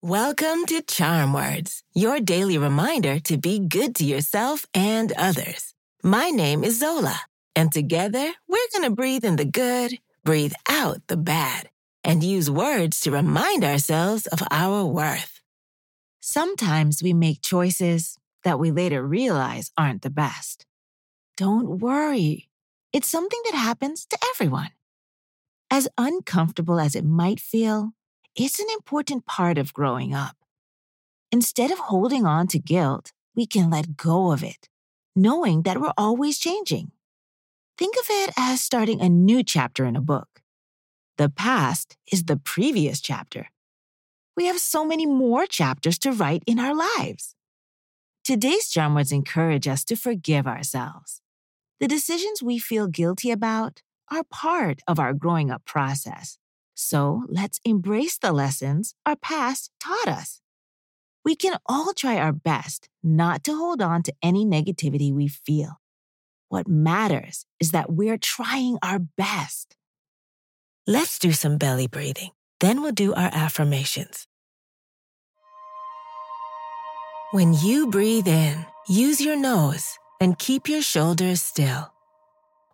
Welcome to Charm Words, your daily reminder to be good to yourself and others. My name is Zola, and together we're going to breathe in the good, breathe out the bad, and use words to remind ourselves of our worth. Sometimes we make choices that we later realize aren't the best. Don't worry. It's something that happens to everyone. As uncomfortable as it might feel, it's an important part of growing up. Instead of holding on to guilt, we can let go of it, knowing that we're always changing. Think of it as starting a new chapter in a book. The past is the previous chapter. We have so many more chapters to write in our lives. Today's charm words encourage us to forgive ourselves. The decisions we feel guilty about are part of our growing up process. So let's embrace the lessons our past taught us. We can all try our best not to hold on to any negativity we feel. What matters is that we're trying our best. Let's do some belly breathing. Then we'll do our affirmations. When you breathe in, use your nose and keep your shoulders still.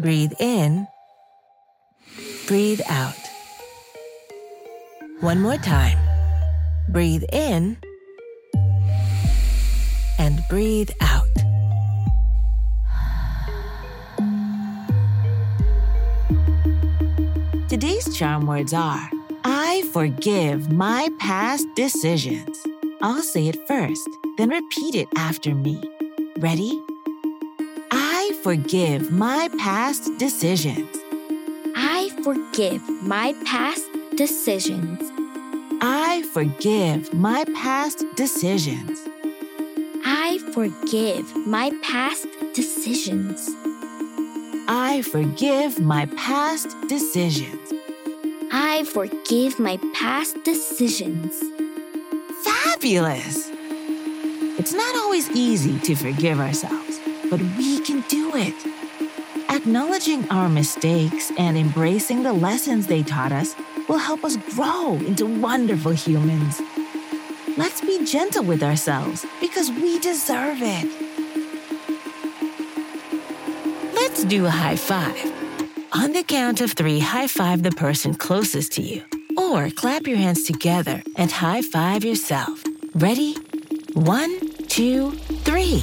Breathe in Breathe out. One more time. Breathe in and breathe out. Today's charm words are I forgive my past decisions. I'll say it first, then repeat it after me. Ready? Forgive my past decisions I forgive my past decisions. I forgive my past decisions. I forgive my past decisions. I forgive my past decisions. I forgive my past decisions. Fabulous! It's not always easy to forgive ourselves, but we can do it. Acknowledging our mistakes and embracing the lessons they taught us will help us grow into wonderful humans. Let's be gentle with ourselves because we deserve it. Let's do a high five. On the count of three, high five the person closest to you. Or clap your hands together and high five yourself. Ready? One, two, three.